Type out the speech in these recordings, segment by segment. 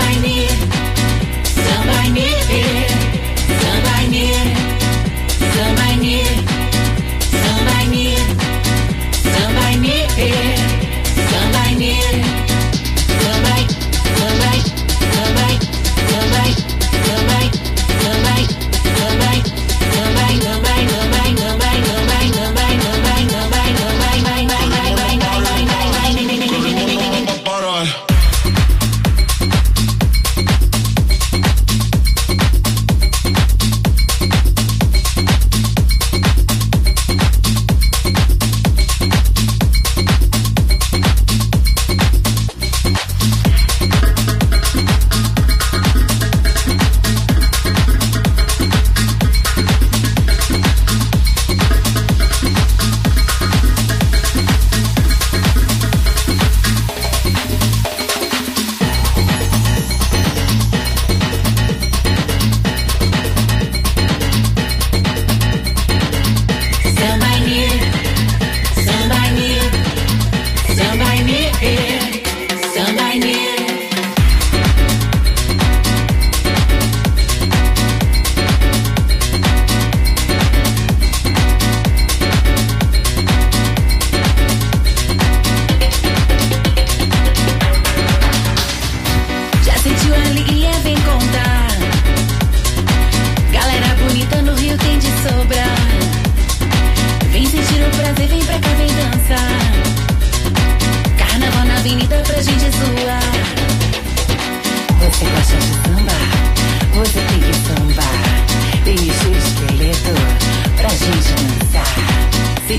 somebody near, somebody near.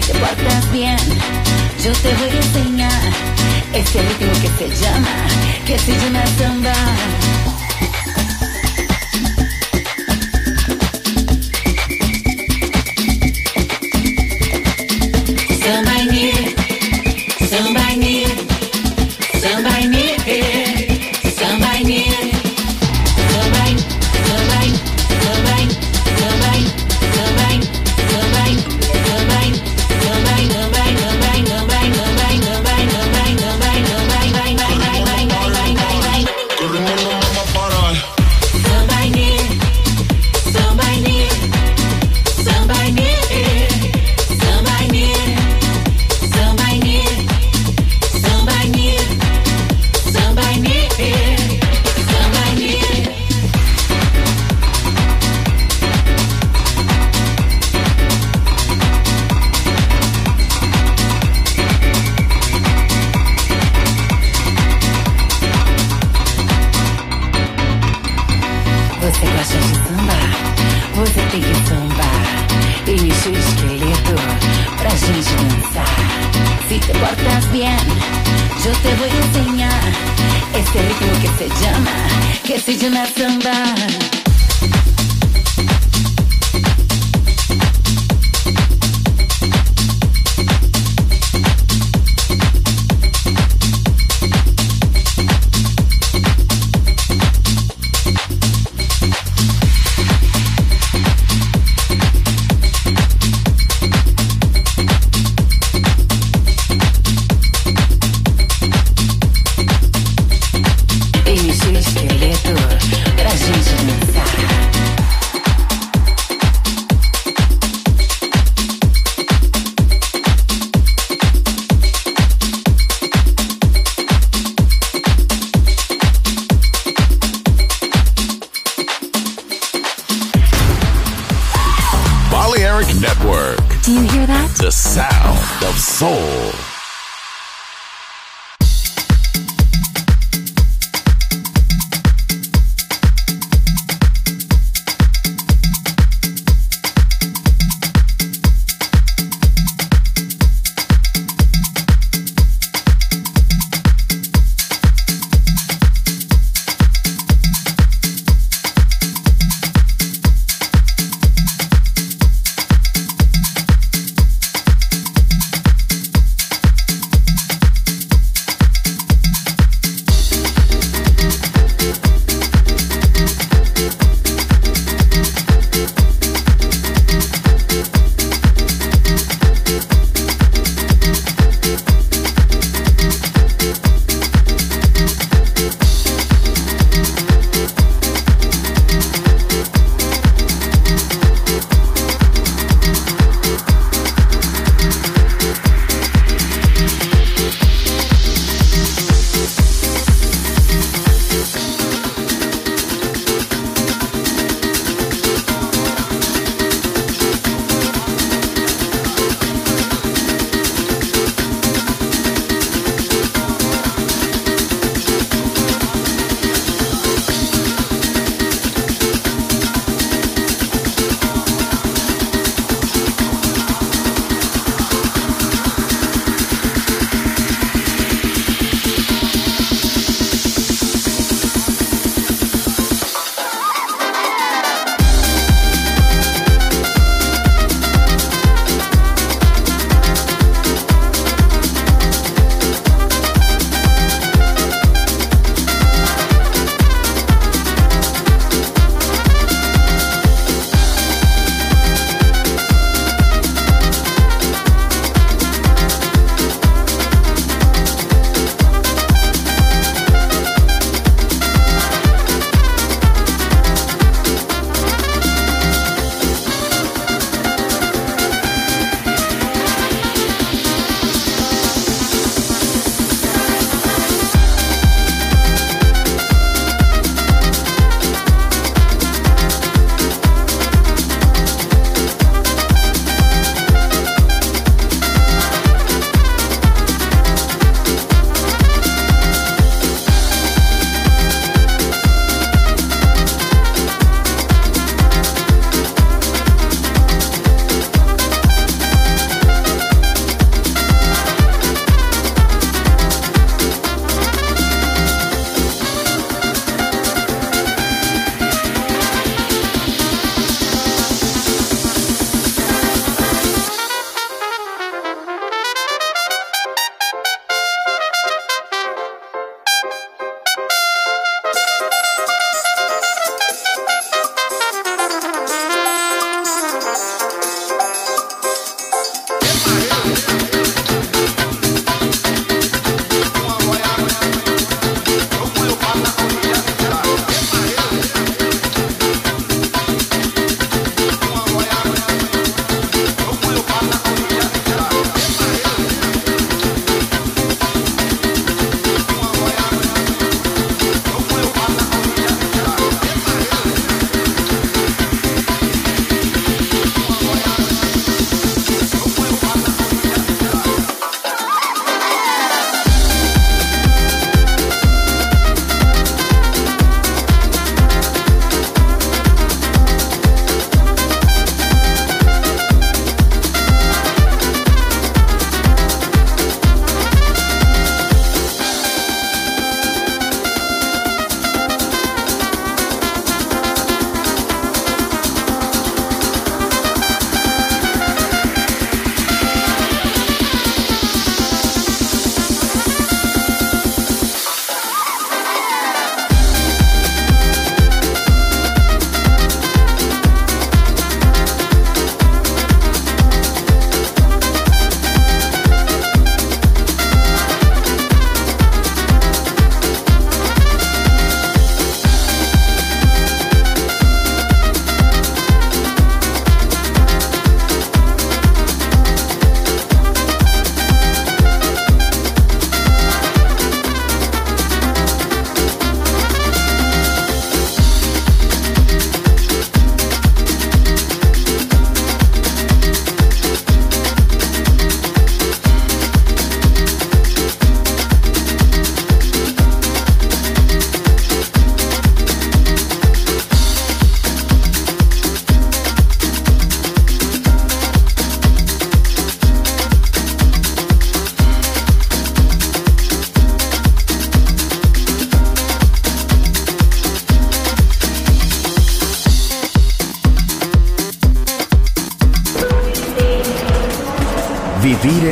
te portas bien, yo te voy a enseñar este ritmo que se llama, que se llama samba.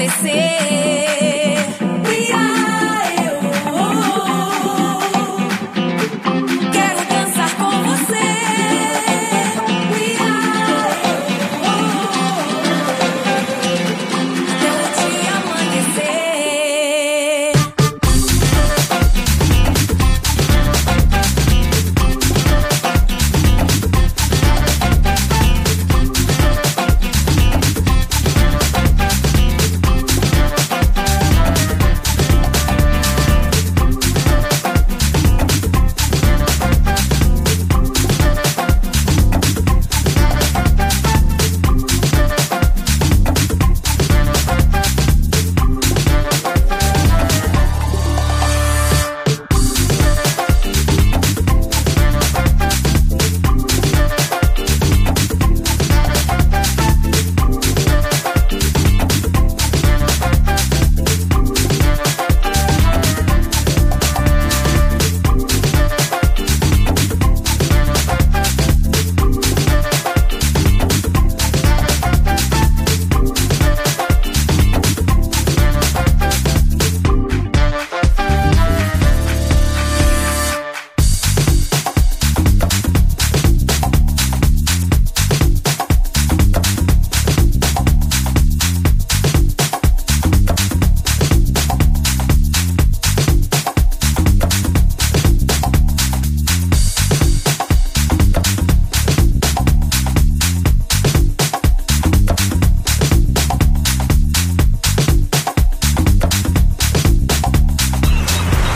Acontecer.